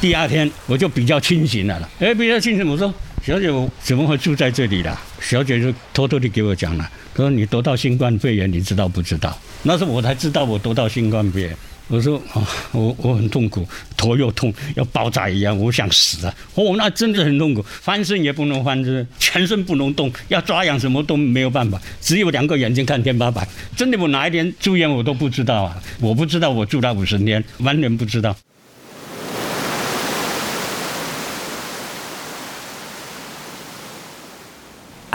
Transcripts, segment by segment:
第二天我就比较清醒了了，哎，比较清醒。我说小姐，我怎么会住在这里的？小姐就偷偷地给我讲了，她说你得到新冠肺炎，你知道不知道？那时候我才知道我得到新冠肺炎。我说啊，我我很痛苦，头又痛，要爆炸一样，我想死啊！哦，那真的很痛苦，翻身也不能翻身，全身不能动，要抓痒什么都没有办法，只有两个眼睛看天花板。真的，我哪一天住院我都不知道啊！我不知道我住了五十天，完全不知道。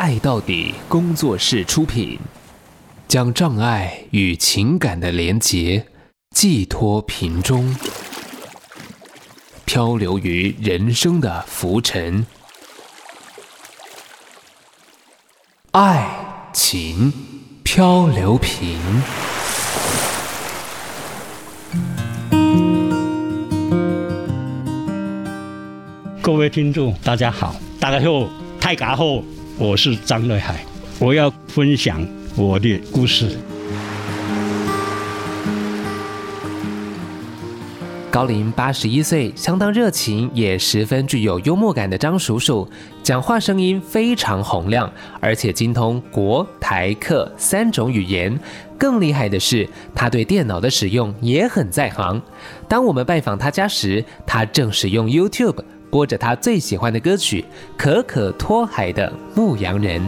爱到底工作室出品，将障碍与情感的连结。寄托瓶中，漂流于人生的浮沉，爱情漂流瓶。各位听众，大家好，大家好，太家好，我是张瑞海，我要分享我的故事。高龄八十一岁，相当热情，也十分具有幽默感的张叔叔，讲话声音非常洪亮，而且精通国台客三种语言。更厉害的是，他对电脑的使用也很在行。当我们拜访他家时，他正使用 YouTube 播着他最喜欢的歌曲《可可托海的牧羊人》。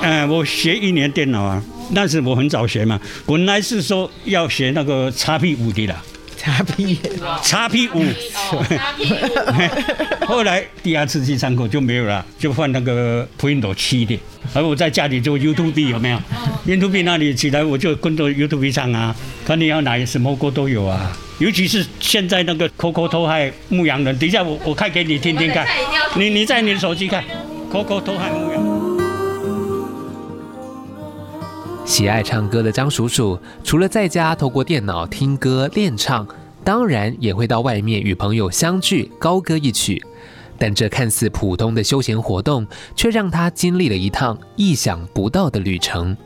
嗯，我学一年电脑啊。那时我很早学嘛，本来是说要学那个 x P 五的啦，XP，XP 五 后来第二次去上课就没有了，就换那个 Windows 七的。而我在家里做 YouTube 有没有？YouTube 那里起来我就跟着 YouTube 唱啊，看你要哪什么歌都有啊。尤其是现在那个可可托海牧羊人，等一下我我开给你听听看，你你在你的手机看，可可托海牧羊人。喜爱唱歌的张叔叔，除了在家透过电脑听歌练唱，当然也会到外面与朋友相聚高歌一曲。但这看似普通的休闲活动，却让他经历了一趟意想不到的旅程。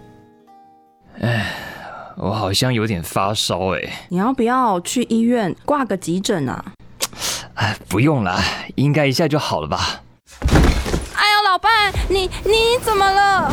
哎，我好像有点发烧哎，你要不要去医院挂个急诊啊？哎，不用了，应该一下就好了吧。哎呀，老伴，你你怎么了？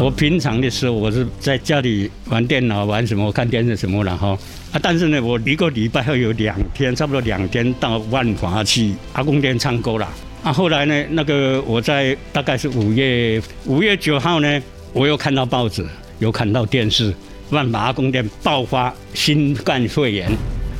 我平常的时候，我是在家里玩电脑、玩什么、看电视什么然后啊，但是呢，我一个礼拜会有两天，差不多两天到万华去阿公店唱歌了。啊，后来呢，那个我在大概是五月五月九号呢，我又看到报纸，有看到电视，万华阿公店爆发新冠肺炎。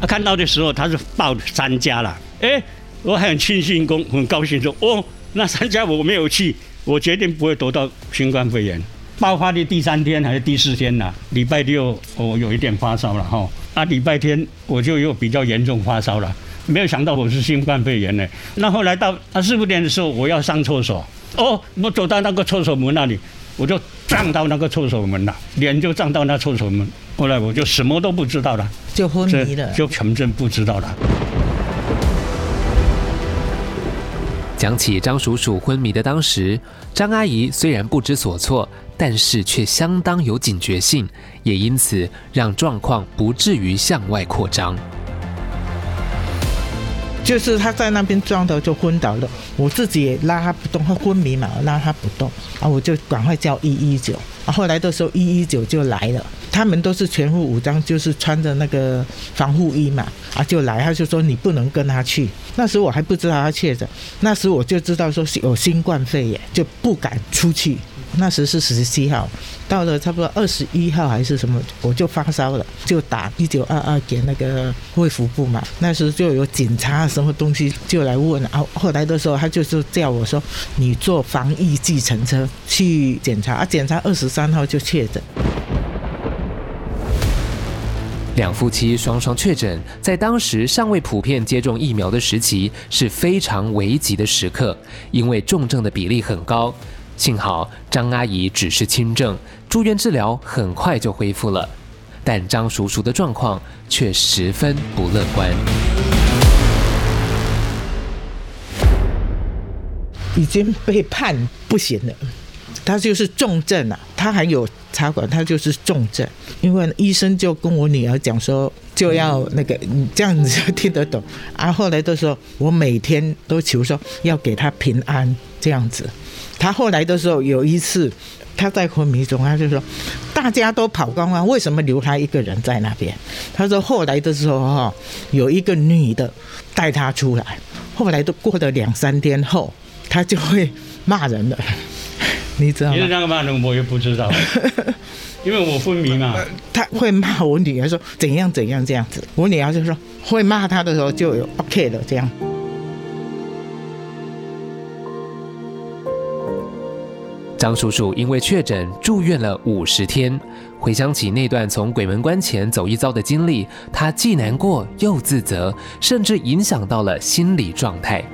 啊，看到的时候他是报三家了，哎，我很庆幸，公很高兴说，哦，那三家我没有去，我决定不会得到新冠肺炎。爆发的第三天还是第四天呐？礼拜六我有一点发烧了哈，啊，礼拜天我就又比较严重发烧了，没有想到我是新冠肺炎呢。那后来到啊四五点的时候，我要上厕所，哦，我走到那个厕所门那里，我就撞到那个厕所门了，脸就撞到那厕所门，后来我就什么都不知道了，就昏迷了，就全真不知道了。讲起张叔叔昏迷的当时，张阿姨虽然不知所措。但是却相当有警觉性，也因此让状况不至于向外扩张。就是他在那边撞到就昏倒了，我自己也拉他不动，他昏迷嘛，拉他不动，啊，我就赶快叫一一九，啊，后来的时候一一九就来了，他们都是全副武装，就是穿着那个防护衣嘛，啊，就来，他就说你不能跟他去，那时我还不知道他确诊，那时我就知道说是有新冠肺炎，就不敢出去。那时是十七号，到了差不多二十一号还是什么，我就发烧了，就打一九二二给那个卫福部嘛。那时就有警察什么东西就来问啊。后来的时候，他就是叫我说，你坐防疫计程车去检查啊，检查二十三号就确诊。两夫妻双双确诊，在当时尚未普遍接种疫苗的时期，是非常危急的时刻，因为重症的比例很高。幸好张阿姨只是轻症，住院治疗很快就恢复了，但张叔叔的状况却十分不乐观。已经被判不行了，他就是重症啊，他还有插管，他就是重症。因为医生就跟我女儿讲说，就要那个，你这样子就听得懂。啊，后来的时候，我每天都求说要给他平安这样子。他后来的时候有一次，他在昏迷中，他就说大家都跑光了，为什么留他一个人在那边？他说后来的时候哈，有一个女的带他出来，后来都过了两三天后。他就会骂人了，你知道吗？其实那个骂人我也不知道，因为我昏迷嘛。他会骂我女儿说怎样怎样这样子，我女儿就说会骂他的时候就有 OK 了这样。张叔叔因为确诊住院了五十天，回想起那段从鬼门关前走一遭的经历，他既难过又自责，甚至影响到了心理状态。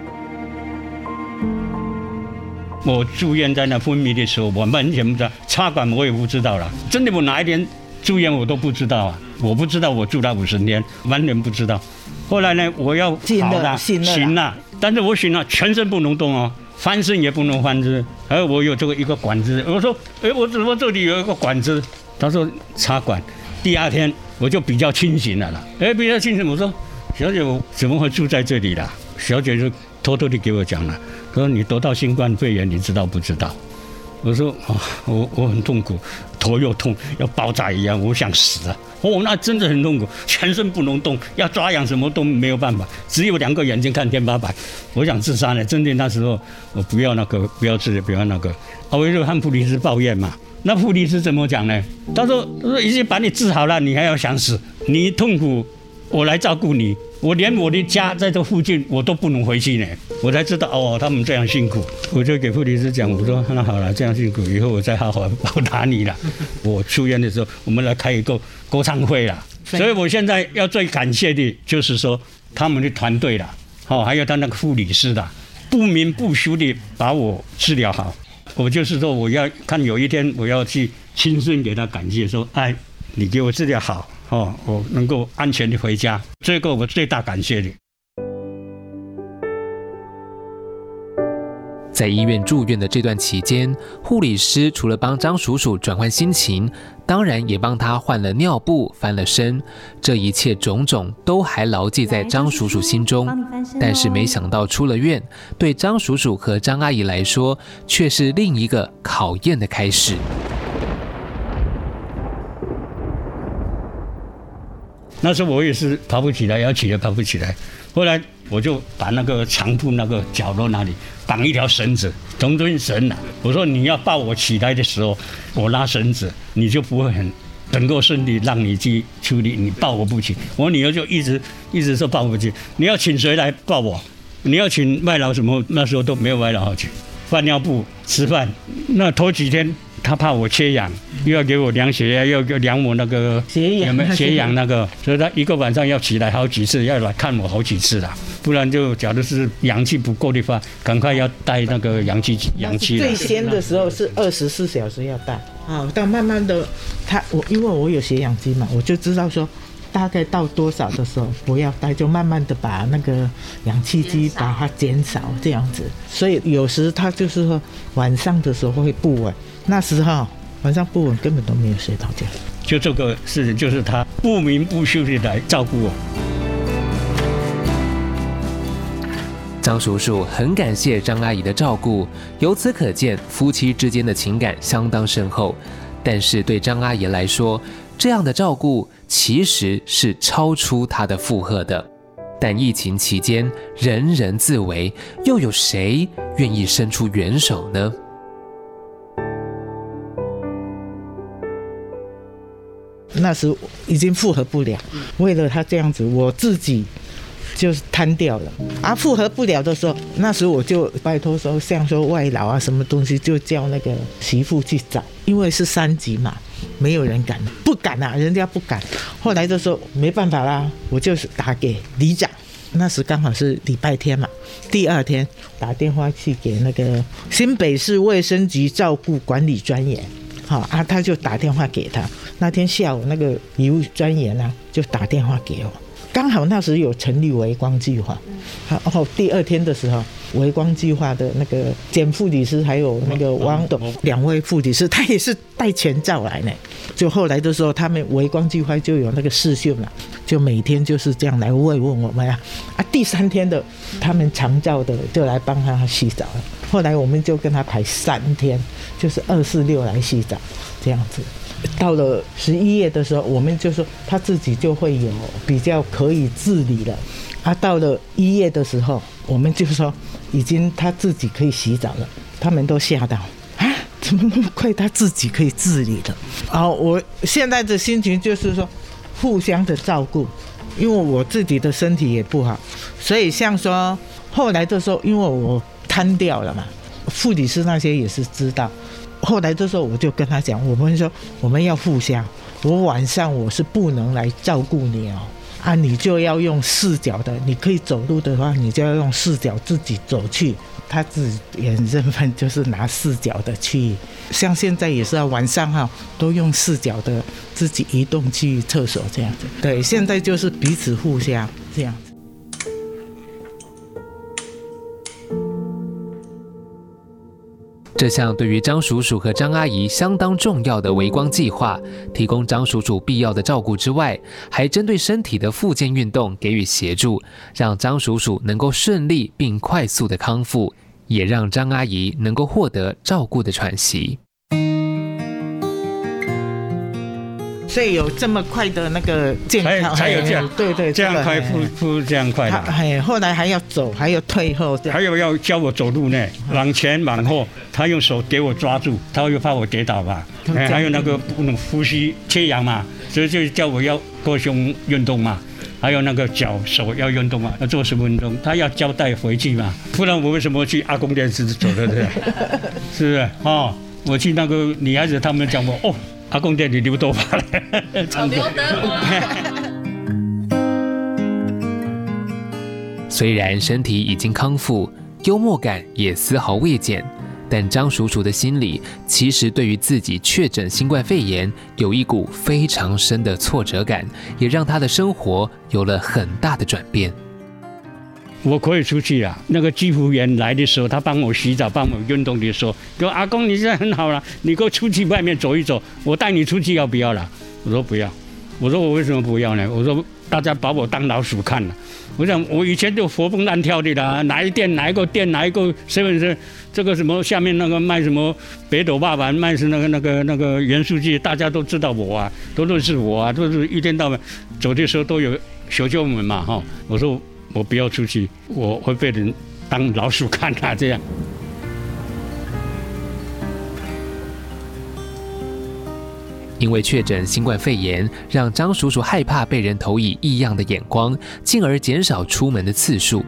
我住院在那昏迷的时候，我完全不知道插管，我也不知道了。真的，我哪一天住院我都不知道啊！我不知道我住了五十天，完全不知道。后来呢，我要好了，醒了，醒了，但是我醒了，全身不能动哦，翻身也不能翻身。而我有这个一个管子，我说，哎，我怎么这里有一个管子？他说插管。第二天我就比较清醒了啦，哎，比较清醒。我说，小姐，我怎么会住在这里的？小姐就偷偷地给我讲了。说你得到新冠肺炎，你知道不知道？我说啊，我我很痛苦，头又痛，要爆炸一样，我想死啊！哦，那真的很痛苦，全身不能动，要抓痒什么都没有办法，只有两个眼睛看天花板。我想自杀呢，真的那时候我不要那个，不要治，不要那个。啊，我就和护理师抱怨嘛，那护理师怎么讲呢？他说他说已经把你治好了，你还要想死？你痛苦，我来照顾你。我连我的家在这附近，我都不能回去呢。我才知道哦，他们这样辛苦。我就给护理师讲，我说那好了，这样辛苦，以后我再好好报答你了。我出院的时候，我们来开一个歌唱会了。所以我现在要最感谢的就是说他们的团队了，好，还有他那个护理师的，不眠不休的把我治疗好。我就是说，我要看有一天我要去亲身给他感谢，说哎，你给我治疗好。哦，我能够安全的回家，这个我最大感谢你。在医院住院的这段期间，护理师除了帮张叔叔转换心情，当然也帮他换了尿布、翻了身。这一切种种都还牢记在张叔叔心中。但是没想到出了院，对张叔叔和张阿姨来说，却是另一个考验的开始。那时候我也是爬不起来，要起来爬不起来。后来我就把那个床铺那个角落那里绑一条绳子，从这绳啊。我说你要抱我起来的时候，我拉绳子，你就不会很整个身体让你去处理，你抱我不起。我女儿就一直一直说抱不起。你要请谁来抱我？你要请外劳什么？那时候都没有外劳好请。换尿布、吃饭，那头几天。他怕我缺氧，又要给我量血压，又要量我那个血氧，有没有血氧那个，所以他一个晚上要起来好几次，要来看我好几次啦。不然就假如是氧气不够的话，赶快要带那个氧气氧气。最先的时候是二十四小时要带啊，但慢慢的，他我因为我有血氧机嘛，我就知道说大概到多少的时候不要带，就慢慢的把那个氧气机把它减少这样子。所以有时他就是说晚上的时候会不稳。那时候晚上不稳，根本都没有睡到觉。就这个事情，就是他不眠不休的来照顾我。张叔叔很感谢张阿姨的照顾，由此可见夫妻之间的情感相当深厚。但是对张阿姨来说，这样的照顾其实是超出他的负荷的。但疫情期间人人自危，又有谁愿意伸出援手呢？那时已经负荷不了，为了他这样子，我自己就是瘫掉了。啊、负荷不了的时候，那时我就拜托说，像说外劳啊，什么东西就叫那个媳妇去找，因为是三级嘛，没有人敢，敢啊，人家不敢。后来的时候没办法啦，我就是打给里长，那时刚好是礼拜天嘛，第二天打电话去给那个新北市卫生局照顾管理专员。好啊，他就打电话给他。那天下午，那个医务专员呢，就打电话给我。刚好那时有成立微光计划。然后第二天的时候，微光计划的那个简副理事，还有那个王董两位副理事，他也是带前照来呢。就后来的时候，他们微光计划就有那个视讯了，就每天就是这样来慰问我们呀。啊，第三天的他们长照的就来帮他洗澡了。后来我们就跟他排三天，就是二四六来洗澡这样子。到了十一月的时候，我们就说他自己就会有比较可以自理了。啊，到了一月的时候，我们就说已经他自己可以洗澡了。他们都吓到啊，怎么那么快他自己可以自理了？啊，我现在的心情就是说互相的照顾，因为我自己的身体也不好，所以像说后来的时候，因为我瘫掉了嘛，护理师那些也是知道。后来的时候，我就跟他讲，我们说我们要互相。我晚上我是不能来照顾你哦，啊，你就要用四脚的。你可以走路的话，你就要用四脚自己走去。他自己也认份，就是拿四脚的去。像现在也是啊，晚上哈都用四脚的自己移动去厕所这样子。对，现在就是彼此互相这样。这项对于张叔叔和张阿姨相当重要的微光计划，提供张叔叔必要的照顾之外，还针对身体的复健运动给予协助，让张叔叔能够顺利并快速的康复，也让张阿姨能够获得照顾的喘息。所以有这么快的那个健康，才有这样，对对，这样快复复这样快的。哎，后来还要走，还要退后，还有要教我走路呢，往前往后，他用手给我抓住，他又怕我跌倒吧。哎，还有那个不能呼吸缺氧嘛，所以就叫我要扩胸运动嘛，还有那个脚手要运动嘛，要做十分钟，他要交代回去嘛，不然我为什么去阿公店是走的对？是不是？哦，我去那个女孩子他们讲我哦。阿公店里留头发了，刘德虽然身体已经康复，幽默感也丝毫未减，但张叔叔的心里其实对于自己确诊新冠肺炎有一股非常深的挫折感，也让他的生活有了很大的转变。我可以出去啊！那个居服员来的时候，他帮我洗澡、帮我运动的时候，说：“阿公，你现在很好了，你给我出去外面走一走，我带你出去要不要了？”我说：“不要。”我说：“我为什么不要呢？”我说：“大家把我当老鼠看了。”我想我以前就活蹦乱跳的啦，哪一店哪一个店哪一个身份证，这个什么下面那个卖什么北斗爸爸卖是那个那个那个元书记，大家都知道我啊，都认识我啊，都是一天到晚走的时候都有小舅们嘛哈。我说。我不要出去，我会被人当老鼠看他这样。因为确诊新冠肺炎，让张叔叔害怕被人投以异样的眼光，进而减少出门的次数。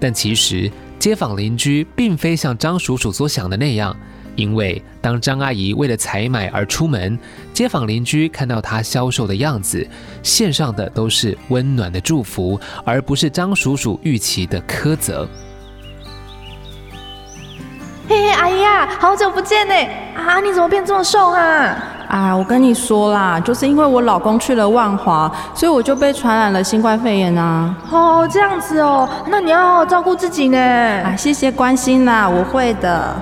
但其实，街坊邻居并非像张叔叔所想的那样。因为当张阿姨为了采买而出门，街坊邻居看到她消瘦的样子，献上的都是温暖的祝福，而不是张叔叔预期的苛责。嘿嘿，阿姨啊，好久不见呢！啊，你怎么变这么瘦啊？啊，我跟你说啦，就是因为我老公去了万华，所以我就被传染了新冠肺炎啊。哦，这样子哦，那你要好好照顾自己呢。啊，谢谢关心啦，我会的。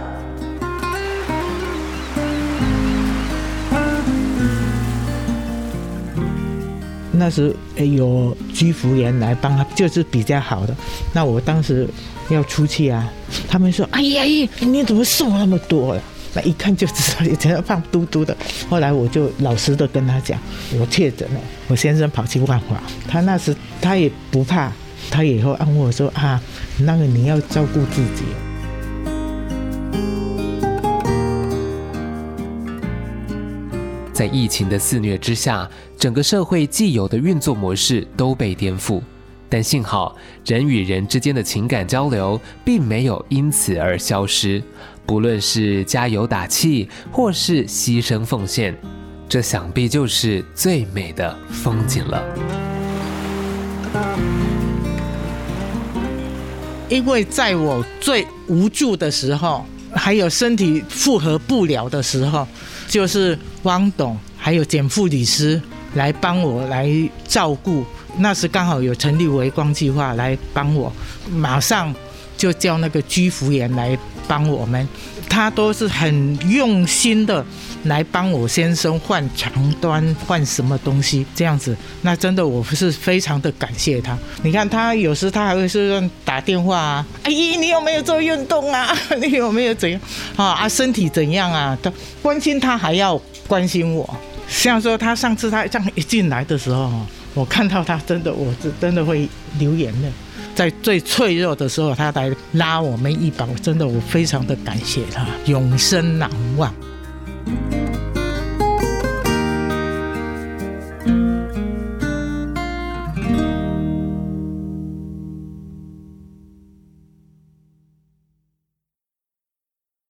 那时有居服员来帮他，就是比较好的。那我当时要出去啊，他们说：“哎呀，你怎么瘦那么多了？”那一看就知道你这样胖嘟嘟的。后来我就老实的跟他讲，我确诊了。我先生跑去万华，他那时他也不怕，他以后安慰我说：“啊，那个你要照顾自己。”在疫情的肆虐之下，整个社会既有的运作模式都被颠覆。但幸好，人与人之间的情感交流并没有因此而消失。不论是加油打气，或是牺牲奉献，这想必就是最美的风景了。因为在我最无助的时候，还有身体负荷不了的时候。就是汪董还有简副理师来帮我来照顾，那时刚好有成立维光计划来帮我，马上就叫那个居服员来帮我们，他都是很用心的来帮我先生换床单、换什么东西这样子。那真的我是非常的感谢他。你看他有时他还会是打电话啊，阿姨你有没有做运动啊？你有没有怎样啊？啊身体怎样啊？他关心他还要关心我。像说他上次他这样一进来的时候，我看到他真的，我是真的会流眼泪。在最脆弱的时候，他来拉我们一把，真的我非常的感谢他，永生难忘。